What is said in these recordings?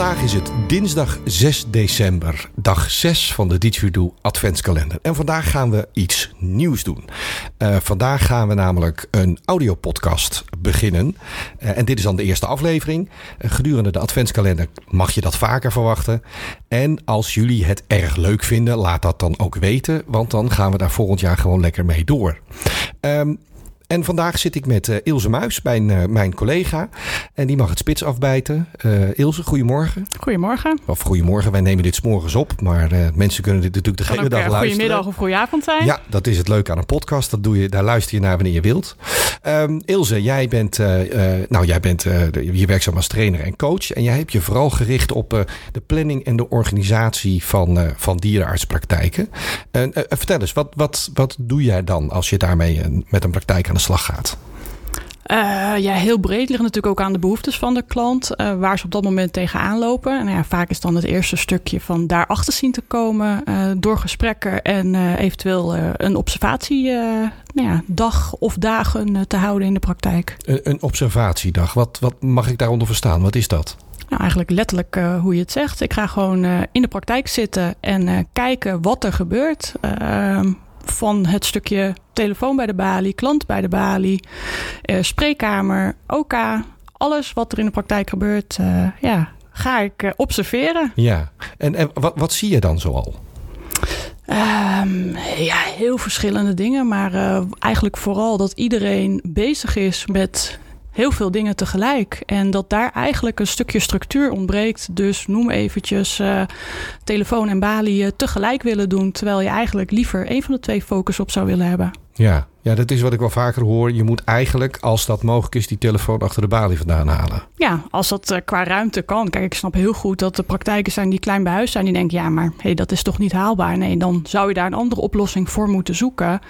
Vandaag is het dinsdag 6 december, dag 6 van de Didgeridoo Adventskalender. En vandaag gaan we iets nieuws doen. Uh, vandaag gaan we namelijk een audiopodcast beginnen. Uh, en dit is dan de eerste aflevering. Uh, gedurende de Adventskalender mag je dat vaker verwachten. En als jullie het erg leuk vinden, laat dat dan ook weten. Want dan gaan we daar volgend jaar gewoon lekker mee door. Um, en vandaag zit ik met uh, Ilse Muis, mijn, uh, mijn collega. En die mag het spits afbijten. Uh, Ilse, goedemorgen. Goedemorgen. Of goedemorgen, wij nemen dit s morgens op. Maar mensen kunnen dit natuurlijk de hele dag luisteren. Goedemiddag of goedenavond zijn. Ja, dat is het leuke aan een podcast. Dat doe je, daar luister je naar wanneer je wilt. Um, Ilse, jij bent, nou, jij bent hier werkzaam als trainer en coach. En jij hebt je vooral gericht op de planning en de organisatie van, van dierenartspraktijken. vertel eens, wat, wat, wat doe jij dan als je daarmee met een praktijk aan de slag gaat? Uh, ja, heel breed ligt natuurlijk ook aan de behoeftes van de klant, uh, waar ze op dat moment tegenaan lopen. En nou ja, vaak is dan het eerste stukje van daarachter zien te komen uh, door gesprekken en eventueel een observatie nou ja, dag of dagen te houden in de praktijk. Een, een observatiedag, wat, wat mag ik daaronder verstaan? Wat is dat? Nou, eigenlijk letterlijk uh, hoe je het zegt. Ik ga gewoon uh, in de praktijk zitten en uh, kijken wat er gebeurt. Ehm, van het stukje telefoon bij de balie, klant bij de balie, uh, spreekkamer, OK, alles wat er in de praktijk gebeurt, uh, ja, ga ik uh, observeren. Ja, en, en wat, wat zie je dan zoal? Um, ja, heel verschillende dingen, maar eigenlijk vooral dat iedereen bezig is met heel veel dingen tegelijk. En dat daar eigenlijk een stukje structuur ontbreekt. Dus noem eventjes uh, telefoon en balie tegelijk willen doen. Terwijl je eigenlijk liever een van de twee focus op zou willen hebben. Ja, ja, dat is wat ik wel vaker hoor. Je moet eigenlijk, als dat mogelijk is, die telefoon achter de balie vandaan halen. Ja, als dat uh, qua ruimte kan. Kijk, ik snap heel goed dat er praktijken zijn die klein bij huis zijn. Die denken, ja, maar hey, dat is toch niet haalbaar? Nee, dan zou je daar een andere oplossing voor moeten zoeken.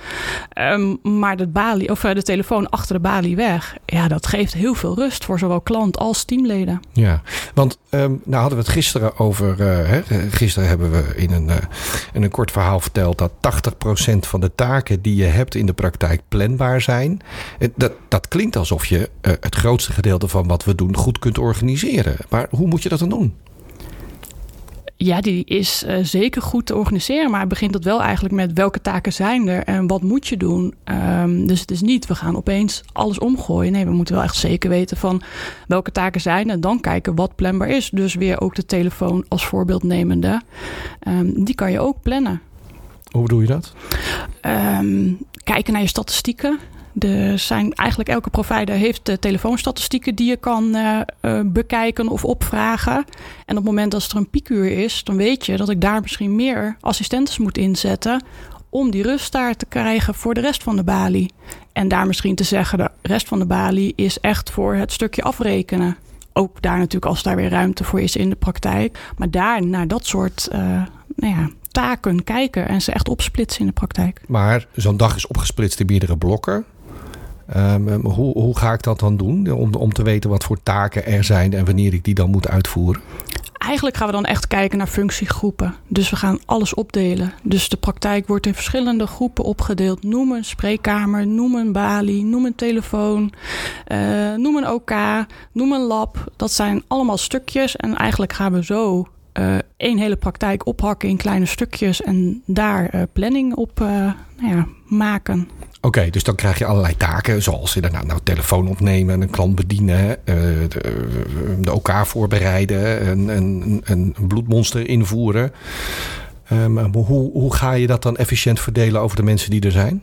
Um, maar de, balie, of, uh, de telefoon achter de balie weg, ja, dat geeft heel veel rust voor zowel klant als teamleden. Ja, want um, nou hadden we het gisteren over. Uh, hè, gisteren hebben we in een, in een kort verhaal verteld dat 80% van de taken die je hebt in de praktijk planbaar zijn. Dat, dat klinkt alsof je uh, het grootste gedeelte van wat we doen goed kunt organiseren. Maar hoe moet je dat dan doen? Ja, die is uh, zeker goed te organiseren. Maar begint dat wel eigenlijk met welke taken zijn er en wat moet je doen. Um, dus het is niet, we gaan opeens alles omgooien. Nee, we moeten wel echt zeker weten van welke taken zijn en dan kijken wat planbaar is. Dus weer ook de telefoon als voorbeeld nemende. Um, die kan je ook plannen. Hoe bedoel je dat? Um, kijken naar je statistieken. Er zijn eigenlijk elke provider heeft de telefoonstatistieken die je kan uh, uh, bekijken of opvragen. En op het moment dat er een piekuur is, dan weet je dat ik daar misschien meer assistentes moet inzetten om die rust daar te krijgen voor de rest van de balie. En daar misschien te zeggen, de rest van de balie is echt voor het stukje afrekenen. Ook daar natuurlijk als daar weer ruimte voor is in de praktijk. Maar daar naar dat soort uh, nou ja, taken kijken en ze echt opsplitsen in de praktijk. Maar zo'n dag is opgesplitst in meerdere blokken. Um, hoe, hoe ga ik dat dan doen om, om te weten wat voor taken er zijn en wanneer ik die dan moet uitvoeren? Eigenlijk gaan we dan echt kijken naar functiegroepen. Dus we gaan alles opdelen. Dus de praktijk wordt in verschillende groepen opgedeeld. Noem een spreekkamer, noem een balie, noem een telefoon, uh, noem een OK, noem een lab. Dat zijn allemaal stukjes en eigenlijk gaan we zo uh, één hele praktijk ophakken in kleine stukjes en daar uh, planning op uh, nou ja, maken. Oké, dus dan krijg je allerlei taken, zoals inderdaad nou, telefoon opnemen, een klant bedienen, de, de OK voorbereiden, een, een, een bloedmonster invoeren. Um, hoe, hoe ga je dat dan efficiënt verdelen over de mensen die er zijn?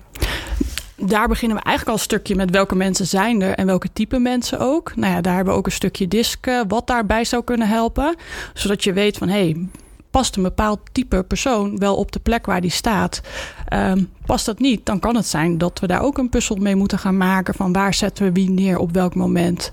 Daar beginnen we eigenlijk al een stukje met welke mensen zijn er en welke type mensen ook. Nou ja, daar hebben we ook een stukje disk wat daarbij zou kunnen helpen. Zodat je weet van hé, hey, past een bepaald type persoon wel op de plek waar die staat. Um, past dat niet, dan kan het zijn dat we daar ook een puzzel mee moeten gaan maken van waar zetten we wie neer op welk moment.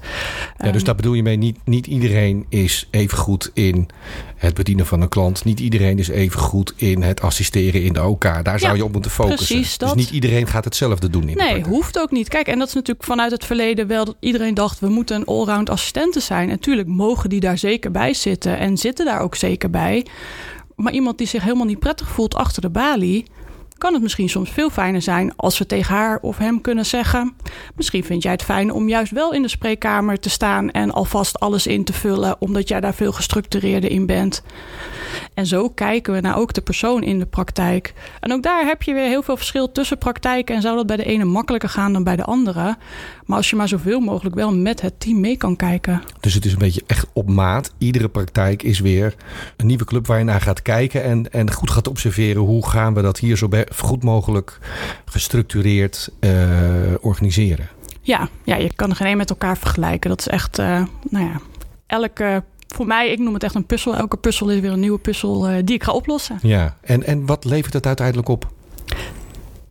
Ja, dus daar bedoel je mee, niet, niet iedereen is even goed in het bedienen van een klant. Niet iedereen is even goed in het assisteren in de OK. Daar zou ja, je op moeten focussen. Precies dat. Dus niet iedereen gaat hetzelfde doen. In nee, hoeft ook niet. Kijk, en dat is natuurlijk vanuit het verleden wel dat iedereen dacht we moeten een allround assistente zijn. En natuurlijk mogen die daar zeker bij zitten en zitten daar ook zeker bij. Maar iemand die zich helemaal niet prettig voelt achter de balie kan het misschien soms veel fijner zijn als we tegen haar of hem kunnen zeggen: Misschien vind jij het fijn om juist wel in de spreekkamer te staan en alvast alles in te vullen, omdat jij daar veel gestructureerder in bent. En zo kijken we naar ook de persoon in de praktijk. En ook daar heb je weer heel veel verschil tussen praktijken en zou dat bij de ene makkelijker gaan dan bij de andere. Maar als je maar zoveel mogelijk wel met het team mee kan kijken. Dus het is een beetje echt op maat. Iedere praktijk is weer een nieuwe club waar je naar gaat kijken en, en goed gaat observeren hoe gaan we dat hier zo goed mogelijk gestructureerd uh, organiseren. Ja, ja, je kan er geen een met elkaar vergelijken. Dat is echt, uh, nou ja, elke voor mij, ik noem het echt een puzzel. Elke puzzel is weer een nieuwe puzzel uh, die ik ga oplossen. Ja, en, en wat levert het uiteindelijk op?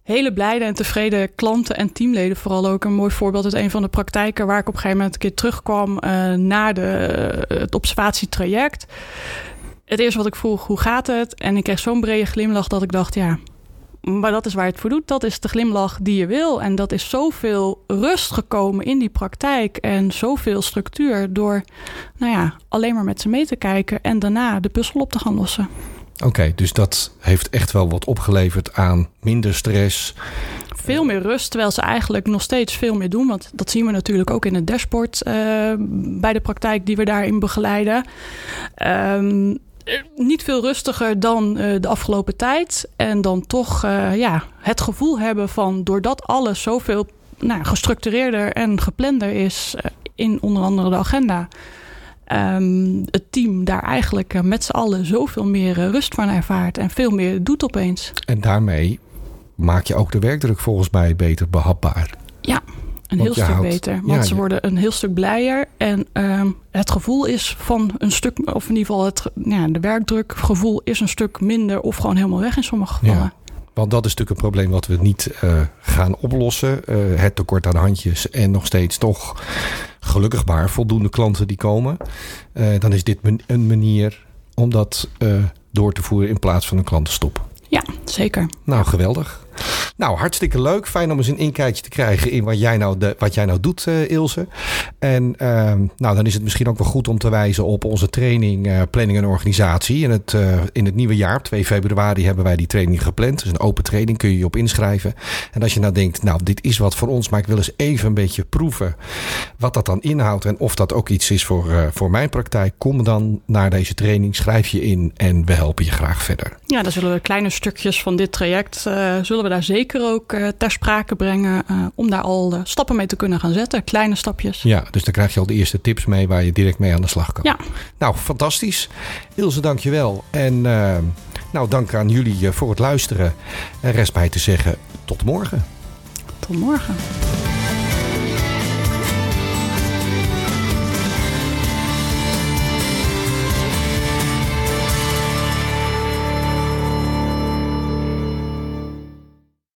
hele blijde en tevreden klanten en teamleden. Vooral ook een mooi voorbeeld uit een van de praktijken waar ik op een gegeven moment een keer terugkwam uh, na de, het observatietraject. Het eerste wat ik vroeg, hoe gaat het? En ik kreeg zo'n brede glimlach dat ik dacht, ja, maar dat is waar het voor doet. Dat is de glimlach die je wil. En dat is zoveel rust gekomen in die praktijk. En zoveel structuur door nou ja, alleen maar met ze mee te kijken. En daarna de puzzel op te gaan lossen. Oké, dus dat heeft echt wel wat opgeleverd aan minder stress. Veel meer rust, terwijl ze eigenlijk nog steeds veel meer doen. Want dat zien we natuurlijk ook in het dashboard uh, bij de praktijk die we daarin begeleiden. Um, niet veel rustiger dan uh, de afgelopen tijd. En dan toch uh, ja, het gevoel hebben van doordat alles zoveel nou, gestructureerder en geplander is uh, in onder andere de agenda. Um, het team daar eigenlijk met z'n allen zoveel meer rust van ervaart en veel meer doet opeens. En daarmee maak je ook de werkdruk volgens mij beter behapbaar. Ja, een heel stuk beter. Want ze worden een heel stuk blijer. En um, het gevoel is van een stuk, of in ieder geval het, ja, de werkdrukgevoel is een stuk minder of gewoon helemaal weg in sommige gevallen. Ja. Want dat is natuurlijk een probleem wat we niet uh, gaan oplossen. Uh, het tekort aan handjes en nog steeds toch gelukkig maar voldoende klanten die komen. Uh, dan is dit een manier om dat door te voeren in plaats van een klantenstop. Ja, zeker. Nou, geweldig. Nou, hartstikke leuk. Fijn om eens een inkijkje te krijgen in wat jij nou, de, wat jij nou doet, uh, Ilse. En uh, nou, dan is het misschien ook wel goed om te wijzen op onze training uh, Planning en Organisatie. In het, in het nieuwe jaar, op 2 februari, hebben wij die training gepland. Dus een open training, kun je je op inschrijven. En als je nou denkt, nou, dit is wat voor ons, maar ik wil eens even een beetje proeven wat dat dan inhoudt en of dat ook iets is voor, voor mijn praktijk, kom dan naar deze training, schrijf je in en we helpen je graag verder. Ja, dan zullen we kleine stukjes van dit traject, zullen we daar zeker ook uh, ter sprake brengen. Uh, om daar al stappen mee te kunnen gaan zetten. Kleine stapjes. Ja, dus dan krijg je al de eerste tips mee waar je direct mee aan de slag kan. Ja. Nou, fantastisch. Ilse, dankjewel. En nou, dank aan jullie voor het luisteren. En rest mij te zeggen, tot morgen. Tot morgen.